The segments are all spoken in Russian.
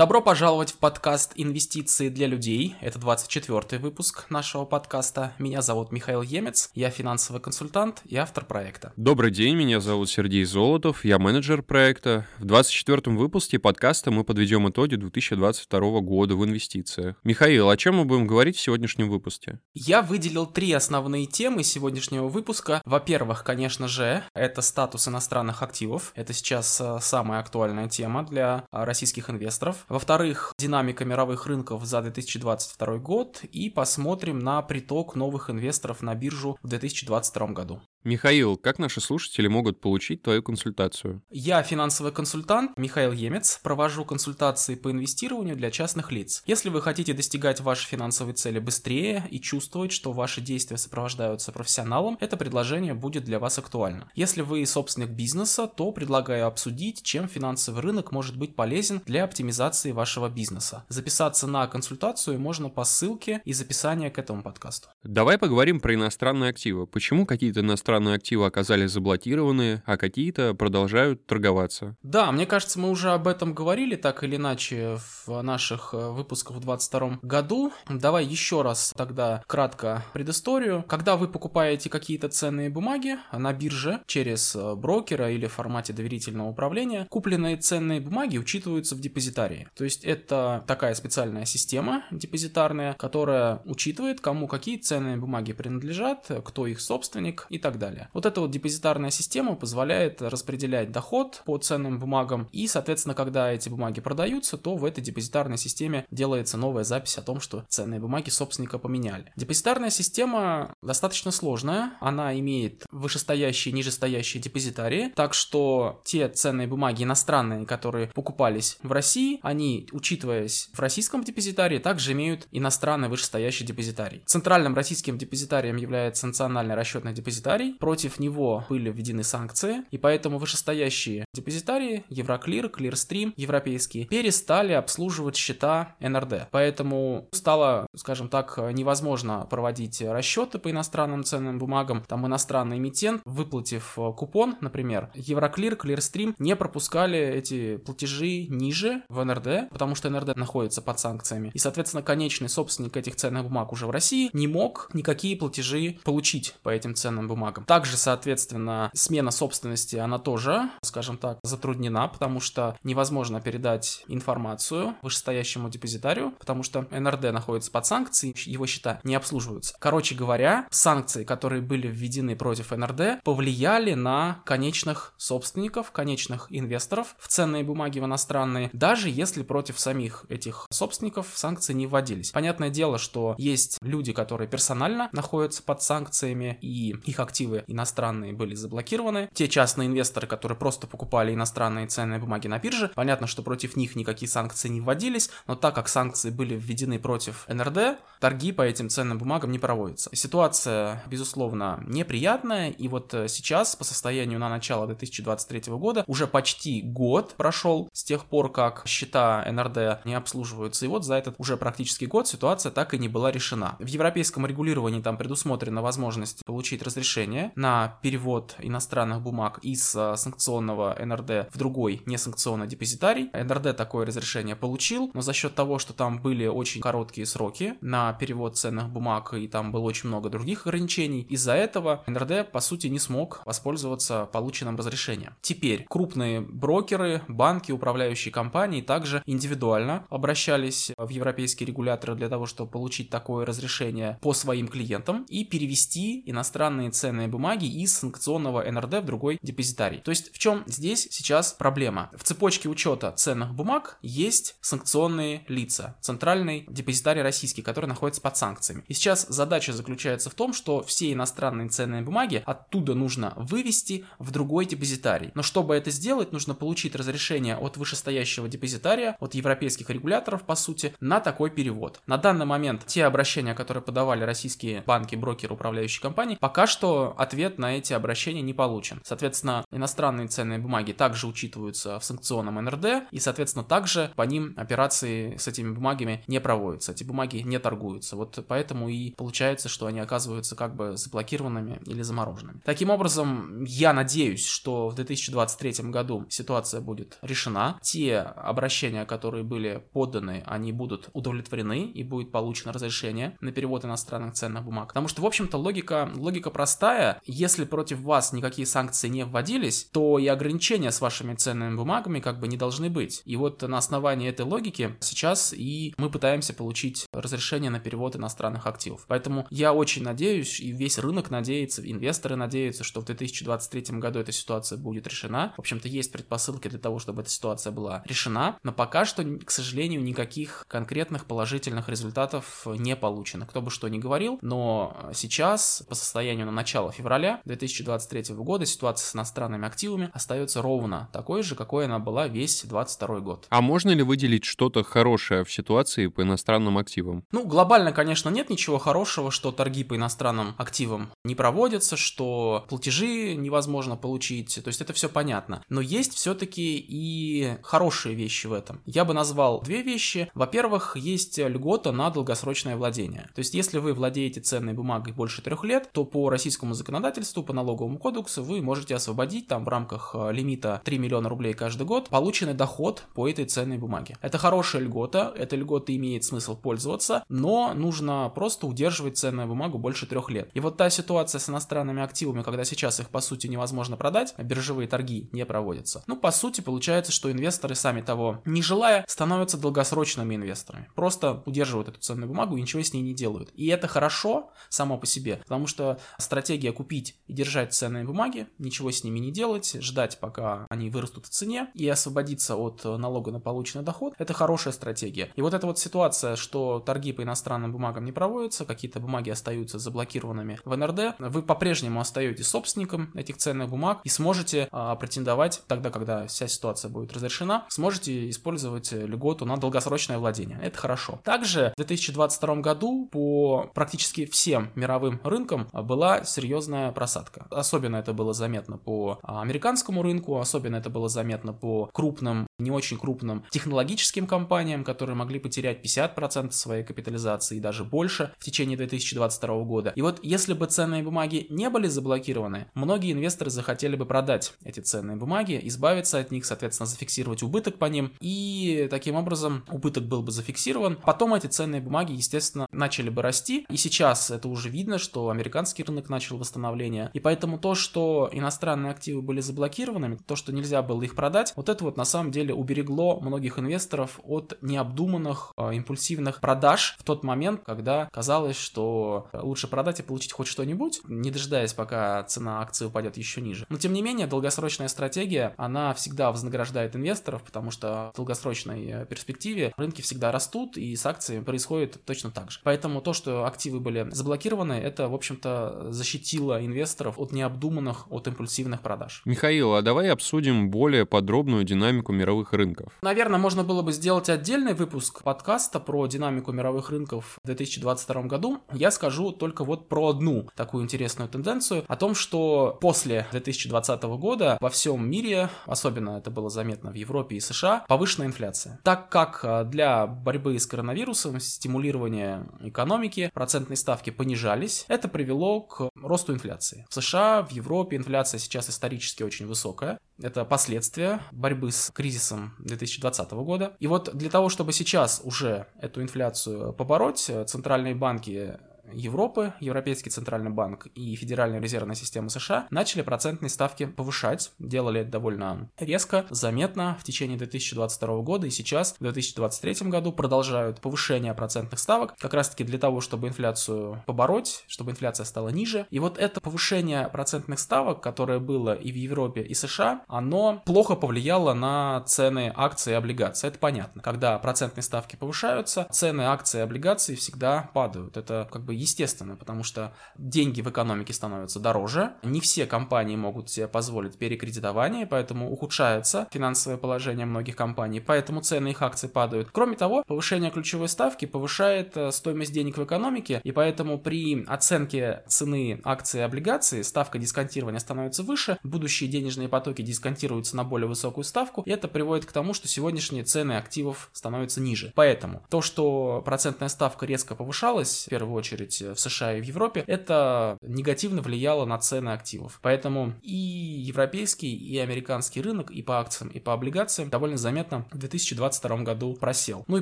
Добро пожаловать в подкаст «Инвестиции для людей». Это 24-й выпуск нашего подкаста. Меня зовут Михаил Емец, я финансовый консультант и автор проекта. Добрый день, меня зовут Сергей Золотов, я менеджер проекта. В 24-м выпуске подкаста мы подведем итоги 2022 года в инвестициях. Михаил, о чем мы будем говорить в сегодняшнем выпуске? Я выделил три основные темы сегодняшнего выпуска. Во-первых, конечно же, это статус иностранных активов. Это сейчас э, самая актуальная тема для э, российских инвесторов. Во-вторых, динамика мировых рынков за 2022 год и посмотрим на приток новых инвесторов на биржу в 2022 году. Михаил, как наши слушатели могут получить твою консультацию? Я финансовый консультант Михаил Емец, провожу консультации по инвестированию для частных лиц. Если вы хотите достигать ваши финансовые цели быстрее и чувствовать, что ваши действия сопровождаются профессионалом, это предложение будет для вас актуально. Если вы собственник бизнеса, то предлагаю обсудить, чем финансовый рынок может быть полезен для оптимизации вашего бизнеса. Записаться на консультацию можно по ссылке из описания к этому подкасту. Давай поговорим про иностранные активы. Почему какие-то иностранные иностранные активы оказались заблокированы, а какие-то продолжают торговаться. Да, мне кажется, мы уже об этом говорили так или иначе в наших э, выпусках в 2022 году. Давай еще раз тогда кратко предысторию. Когда вы покупаете какие-то ценные бумаги на бирже через э, брокера или в формате доверительного управления, купленные ценные бумаги учитываются в депозитарии. То есть это такая специальная система депозитарная, которая учитывает, кому какие ценные бумаги принадлежат, кто их собственник и так далее. Вот эта вот депозитарная система позволяет распределять доход по ценным бумагам, и, соответственно, когда эти бумаги продаются, то в этой депозитарной системе делается новая запись о том, что ценные бумаги собственника поменяли. Депозитарная система достаточно сложная, она имеет вышестоящие и нижестоящие депозитарии, так что те ценные бумаги иностранные, которые покупались в России, они, учитываясь в российском депозитарии, также имеют иностранный вышестоящий депозитарий. Центральным российским депозитарием является национальный расчетный депозитарий, против него были введены санкции, и поэтому вышестоящие депозитарии, Евроклир, Клирстрим, европейские, перестали обслуживать счета НРД. Поэтому стало, скажем так, невозможно проводить расчеты по иностранным ценным бумагам. Там иностранный эмитент, выплатив купон, например, Евроклир, Клирстрим не пропускали эти платежи ниже в НРД, потому что НРД находится под санкциями. И, соответственно, конечный собственник этих ценных бумаг уже в России не мог никакие платежи получить по этим ценным бумагам рынкам. Также, соответственно, смена собственности, она тоже, скажем так, затруднена, потому что невозможно передать информацию вышестоящему депозитарию, потому что НРД находится под санкцией, его счета не обслуживаются. Короче говоря, санкции, которые были введены против НРД, повлияли на конечных собственников, конечных инвесторов в ценные бумаги в иностранные, даже если против самих этих собственников санкции не вводились. Понятное дело, что есть люди, которые персонально находятся под санкциями, и их активы активы иностранные были заблокированы. Те частные инвесторы, которые просто покупали иностранные ценные бумаги на бирже, понятно, что против них никакие санкции не вводились, но так как санкции были введены против НРД, торги по этим ценным бумагам не проводятся. Ситуация, безусловно, неприятная, и вот э, сейчас, по состоянию на начало 2023 года, уже почти год прошел с тех пор, как счета НРД не обслуживаются, и вот за этот уже практически год ситуация так и не была решена. В европейском регулировании там предусмотрена возможность получить разрешение разрешение на перевод иностранных бумаг из а, санкционного НРД в другой несанкционный депозитарий. НРД такое разрешение получил, но за счет того, что там были очень короткие сроки на перевод ценных бумаг и там было очень много других ограничений, из-за этого НРД по сути не смог воспользоваться полученным разрешением. Теперь крупные брокеры, банки, управляющие компании также индивидуально обращались в европейские регуляторы для того, чтобы получить такое разрешение по своим клиентам и перевести иностранные ценные бумаги из санкционного НРД в другой депозитарий. То есть в чем здесь сейчас проблема? В цепочке учета ценных бумаг есть санкционные лица, центральный депозитарий российский, который находится под санкциями. И сейчас задача заключается в том, что все иностранные ценные бумаги оттуда нужно вывести в другой депозитарий. Но чтобы это сделать, нужно получить разрешение от вышестоящего депозитария, от европейских регуляторов, по сути, на такой перевод. На данный момент те обращения, которые подавали российские банки, брокеры, управляющие компании, пока что ответ на эти обращения не получен. Соответственно, иностранные ценные бумаги также учитываются в санкционном НРД, и, соответственно, также по ним операции с этими бумагами не проводятся, эти бумаги не торгуются. Вот поэтому и получается, что они оказываются как бы заблокированными или замороженными. Таким образом, я надеюсь, что в 2023 году ситуация будет решена. Те обращения, которые были поданы, они будут удовлетворены и будет получено разрешение на перевод иностранных ценных бумаг. Потому что, в общем-то, логика, логика простая. Если против вас никакие санкции не вводились, то и ограничения с вашими ценными бумагами как бы не должны быть. И вот на основании этой логики сейчас и мы пытаемся получить разрешение на перевод иностранных активов. Поэтому я очень надеюсь, и весь рынок надеется, инвесторы надеются, что в 2023 году эта ситуация будет решена. В общем-то, есть предпосылки для того, чтобы эта ситуация была решена, но пока что, к сожалению, никаких конкретных положительных результатов не получено. Кто бы что ни говорил, но сейчас, по состоянию на начало февраля 2023 года, ситуация с иностранными активами остается ровно такой же, какой она была весь 2022 год. А можно ли выделить что-то хорошее в ситуации по иностранным активам? Ну, глобально, конечно, нет ничего хорошего, что торги по иностранным активам не проводятся, что платежи невозможно получить, то есть это все понятно. Но есть все-таки и хорошие вещи в этом. Я бы назвал две вещи. Во-первых, есть льгота на долгосрочное владение. То есть если вы владеете ценной бумагой больше трех лет, то по российскому законодательству, по налоговому кодексу вы можете освободить там в рамках э, лимита 3 миллиона рублей каждый год полученный доход по этой ценной бумаге. Это хорошая льгота, эта льгота имеет смысл пользоваться, но нужно просто удерживать ценную бумагу больше трех лет. И вот та ситуация с иностранными активами, когда сейчас их по сути невозможно продать, а биржевые торги не проводятся. Ну, по сути, получается, что инвесторы, сами того не желая, становятся долгосрочными инвесторами. Просто удерживают эту ценную бумагу и ничего с ней не делают. И это хорошо само по себе, потому что стратегия купить и держать ценные бумаги, ничего с ними не делать, ждать, пока они вырастут в цене и освободиться от налога на полученный доход, это хорошая стратегия. И вот эта вот ситуация, что торги по иностранным бумагам не проводятся, какие-то бумаги остаются заблокированными в НРД, вы по-прежнему остаетесь собственником этих ценных бумаг и сможете а, претендовать тогда, когда вся ситуация будет разрешена, сможете использовать льготу на долгосрочное владение. Это хорошо. Также в 2022 году по практически всем мировым рынкам была серьезная просадка. Особенно это было заметно по а, американскому рынку, особенно это было заметно по крупным, не очень крупным технологическим компаниям, которые могли потерять 50% своей капитализации и даже больше в течение 2022 года. И вот если бы ценные бумаги не были заблокированы, многие инвесторы захотели бы продать эти ценные бумаги, избавиться от них, соответственно, зафиксировать убыток по ним, и таким образом убыток был бы зафиксирован. Потом эти ценные бумаги, естественно, начали бы расти, и сейчас это уже видно, что американский рынок начал восстановление, и поэтому то, что иностранные активы были заблокированы, то, что нельзя было их продать, вот это вот на самом деле уберегло многих инвесторов от необдуманных э, импульсивных продаж в тот момент, когда казалось, что лучше продать и получить хоть что-нибудь, не дожидаясь, пока цена акции упадет еще ниже. Но тем не менее, долгосрочная стратегия, она всегда вознаграждает инвесторов, потому что в долгосрочной э, перспективе рынки всегда растут, и с акциями происходит точно так же. Поэтому то, что активы были заблокированы, это, в общем-то, защитило инвесторов от необдуманных, от импульсивных продаж. Михаил, а давай обсудим более подробную динамику мировых рынков. Наверное, можно было бы сделать отдельный выпуск подкаста про динамику мировых рынков в 2022 году. Я скажу только вот про одну такую интересную тенденцию, о том, что после 2020 года во всем мире, особенно это было заметно в Европе и США, повышена инфляция. Так как а, для борьбы с коронавирусом, стимулирования экономики, процентные ставки понижались, это привело к росту инфляции. В США, в Европе инфляция сейчас исторически очень высокая. Это последствия борьбы с кризисом 2020 года. И вот для того, чтобы сейчас уже эту инфляцию побороть, центральные банки Европы, Европейский центральный банк и Федеральная резервная система США начали процентные ставки повышать. Делали это довольно резко, заметно в течение 2022 года и сейчас, в 2023 году, продолжают повышение процентных ставок, как раз таки для того, чтобы инфляцию побороть, чтобы инфляция стала ниже. И вот это повышение процентных ставок, которое было и в Европе, и США, оно плохо повлияло на цены акций и облигаций. Это понятно. Когда процентные ставки повышаются, цены акций и облигаций всегда падают. Это как бы естественно, потому что деньги в экономике становятся дороже, не все компании могут себе позволить перекредитование, поэтому ухудшается финансовое положение многих компаний, поэтому цены их акций падают. Кроме того, повышение ключевой ставки повышает э, стоимость денег в экономике, и поэтому при оценке цены акций и облигаций ставка дисконтирования становится выше, будущие денежные потоки дисконтируются на более высокую ставку, и это приводит к тому, что сегодняшние цены активов становятся ниже. Поэтому то, что процентная ставка резко повышалась, в первую очередь в США и в Европе, это негативно влияло на цены активов. Поэтому и европейский, и американский рынок и по акциям, и по облигациям довольно заметно в 2022 году просел. Ну и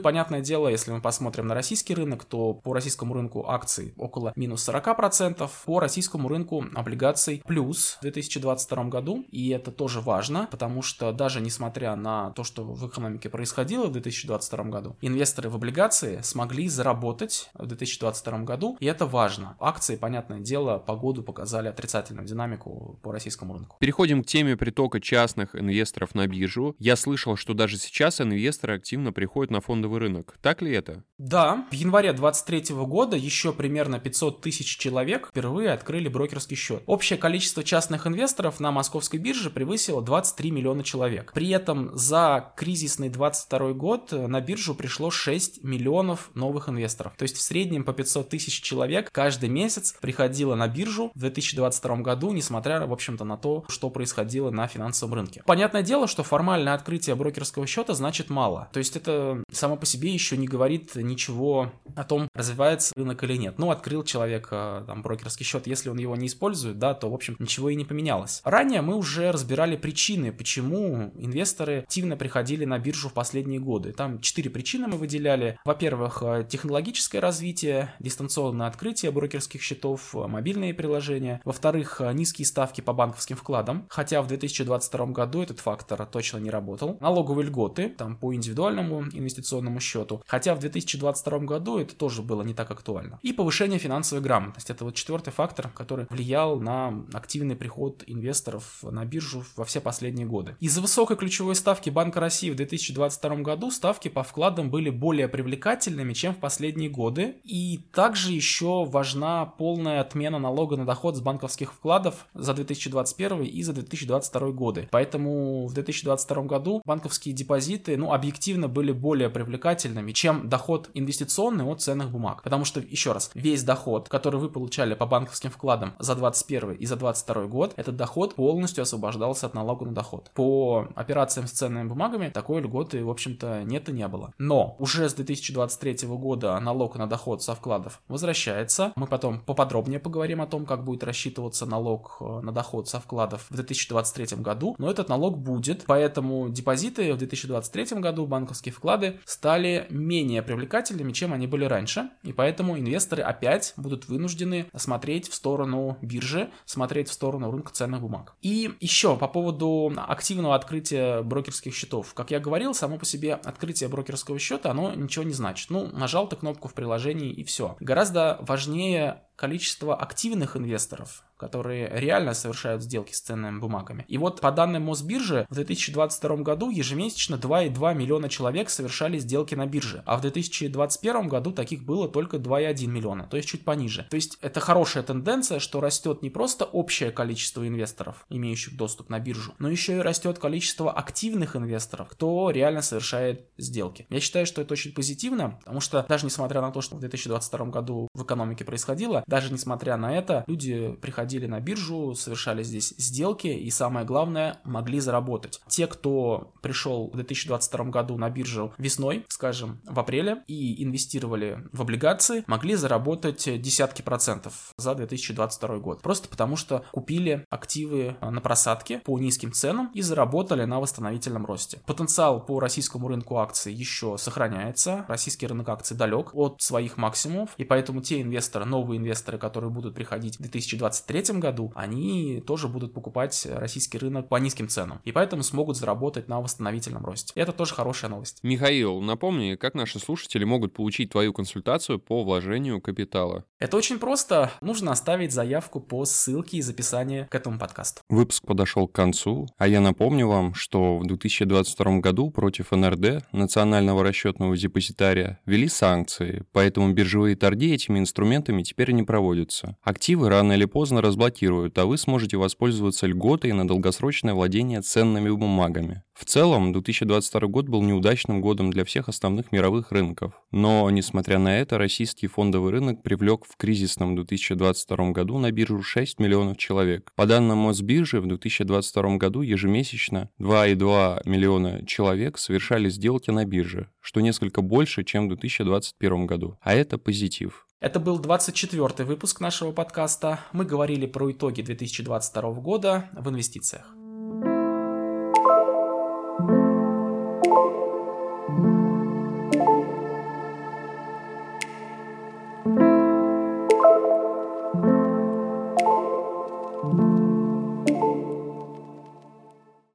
понятное дело, если мы посмотрим на российский рынок, то по российскому рынку акций около минус 40%, по российскому рынку облигаций плюс в 2022 году, и это тоже важно, потому что даже несмотря на то, что в экономике происходило в 2022 году, инвесторы в облигации смогли заработать в 2022 году, и это важно. Акции, понятное дело, по году показали отрицательную динамику по российскому рынку. Переходим к теме притока частных инвесторов на биржу. Я слышал, что даже сейчас инвесторы активно приходят на фондовый рынок. Так ли это? Да, в январе 2023 года еще примерно 500 тысяч человек впервые открыли брокерский счет. Общее количество частных инвесторов на московской бирже превысило 23 миллиона человек. При этом за кризисный 22 год на биржу пришло 6 миллионов новых инвесторов. То есть в среднем по 500 тысяч человек каждый месяц приходило на биржу в 2022 году, несмотря, в общем-то, на то, что происходило на финансовом рынке. Понятное дело, что формальное открытие брокерского счета значит мало. То есть это само по себе еще не говорит ничего о том, развивается рынок или нет. Ну, открыл человек э, там брокерский счет, если он его не использует, да, то, в общем, ничего и не поменялось. Ранее мы уже разбирали причины, почему инвесторы активно приходили на биржу в последние годы. Там четыре причины мы выделяли. Во-первых, э, технологическое развитие, дистанционное открытие брокерских счетов, э, мобильные приложения. Во-вторых, низкие ставки по банковским вкладам, хотя в 2022 году этот фактор точно не работал. Налоговые льготы, там по индивидуальному инвестиционному счету, хотя в 2022 году это тоже было не так актуально. И повышение финансовой грамотности. Это вот четвертый фактор, который влиял на активный приход инвесторов на биржу во все последние годы. Из-за высокой ключевой ставки Банка России в 2022 году ставки по вкладам были более привлекательными, чем в последние годы. И также еще важна полная отмена налога на доход с банковских вкладов за 2021 и за 2022 годы. Поэтому в 2022 году банковские депозиты, ну, объективно были более привлекательными, чем доход инвестиционный от ценных бумаг. Потому что, еще раз, весь доход, который вы получали по банковским вкладам за 2021 и за 2022 год, этот доход полностью освобождался от налога на доход. По операциям с ценными бумагами такой льготы, в общем-то, нет и не было. Но уже с 2023 года налог на доход со вкладов возвращается. Мы потом поподробнее поговорим о том, как будет рассчитываться налог э, на доход со вкладов в 2023 году, но этот налог будет, поэтому депозиты в 2023 году, банковские вклады, стали менее привлекательными, чем они были раньше, и поэтому инвесторы опять будут вынуждены смотреть в сторону биржи, смотреть в сторону рынка ценных бумаг. И еще по поводу активного открытия брокерских счетов. Как я говорил, само по себе открытие брокерского счета, оно ничего не значит. Ну, нажал ты кнопку в приложении и все. Гораздо важнее количество активных инвесторов, которые реально совершают сделки с ценными бумагами. И вот по данным Мосбиржи, в 2022 году ежемесячно 2,2 миллиона человек совершали сделки на бирже, а в 2021 году таких было только 2,1 миллиона, то есть чуть пониже. То есть это хорошая тенденция, что растет не просто общее количество инвесторов, имеющих доступ на биржу, но еще и растет количество активных инвесторов, кто реально совершает сделки. Я считаю, что это очень позитивно, потому что даже несмотря на то, что в 2022 году в экономике происходило, даже несмотря на это, люди приходили на биржу, совершали здесь сделки и, самое главное, могли заработать. Те, кто пришел в 2022 году на биржу весной, скажем, в апреле, и инвестировали в облигации, могли заработать десятки процентов за 2022 год. Просто потому, что купили активы на просадке по низким ценам и заработали на восстановительном росте. Потенциал по российскому рынку акций еще сохраняется. Российский рынок акций далек от своих максимумов, и поэтому те инвесторы, новые инвесторы, инвесторы, которые будут приходить в 2023 году, они тоже будут покупать российский рынок по низким ценам. И поэтому смогут заработать на восстановительном росте. Это тоже хорошая новость. Михаил, напомни, как наши слушатели могут получить твою консультацию по вложению капитала? Это очень просто. Нужно оставить заявку по ссылке из описания к этому подкасту. Выпуск подошел к концу, а я напомню вам, что в 2022 году против НРД, Национального расчетного депозитария, ввели санкции, поэтому биржевые торги этими инструментами теперь не проводятся. Активы рано или поздно разблокируют, а вы сможете воспользоваться льготой на долгосрочное владение ценными бумагами. В целом, 2022 год был неудачным годом для всех основных мировых рынков. Но, несмотря на это, российский фондовый рынок привлек в кризисном 2022 году на биржу 6 миллионов человек. По данным Мосбиржи, в 2022 году ежемесячно 2,2 миллиона человек совершали сделки на бирже, что несколько больше, чем в 2021 году. А это позитив. Это был 24 выпуск нашего подкаста. Мы говорили про итоги 2022 года в инвестициях.